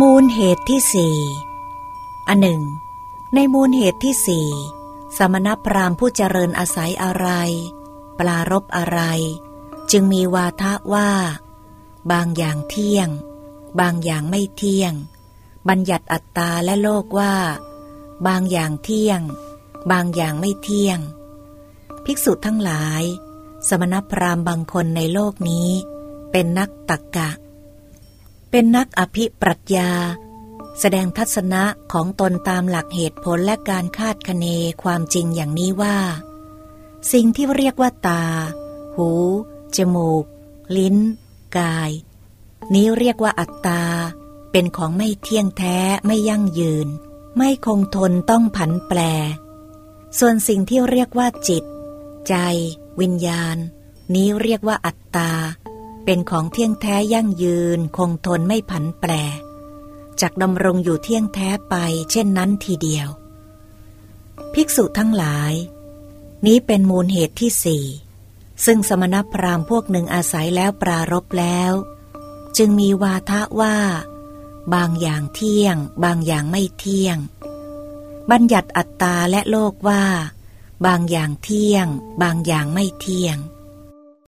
มูลเหตุที่สี่อันหนึ่ง ในมูลเหตุที่สี่สมณพราหมณ์ผู้เจริญอาศัยอะไร ปลารบอะไร จึงมีวาทะว่า บางอย่างเที่ยง บางอย่างไม่เที่ยง บัญญัติอัตตาและโลกว่า บางอย่างเที่ยง บางอย่างไม่เที่ยง ภิกษุทั้งหลาย สมณพราหมณ์บางคนในโลกนี้ เป็นนักตักกะ เป็นนักอภิปรัชญา แสดงทัศนะของตนตามหลักเหตุผลและการคาดคะเนความจริงอย่างนี้ว่า สิ่งที่เรียกว่าตา หู จมูก ลิ้น กาย นี้เรียกว่าอัตตา เป็นของไม่เที่ยงแท้ไม่ยั่งยืน ไม่คงทนต้องผันแปร ส่วนสิ่งที่เรียกว่าจิต ใจ วิญญาณ นี้เรียกว่าอัตตา เป็นของเที่ยงแท้ยั่งยืนคงทนไม่ผันแปรจากดำรงอยู่เที่ยงแท้ไปเช่นนั้นทีเดียว ภิกษุทั้งหลาย นี้เป็นมูลเหตุที่สี่ซึ่งสมณพราหมณ์พวกหนึ่งอาศัยแล้วปรารบแล้ว จึงมีวาทะว่า บางอย่างเที่ยง บางอย่างไม่เที่ยง บัญญัติอัตตาและโลกว่า บางอย่างเที่ยง บางอย่างไม่เที่ยง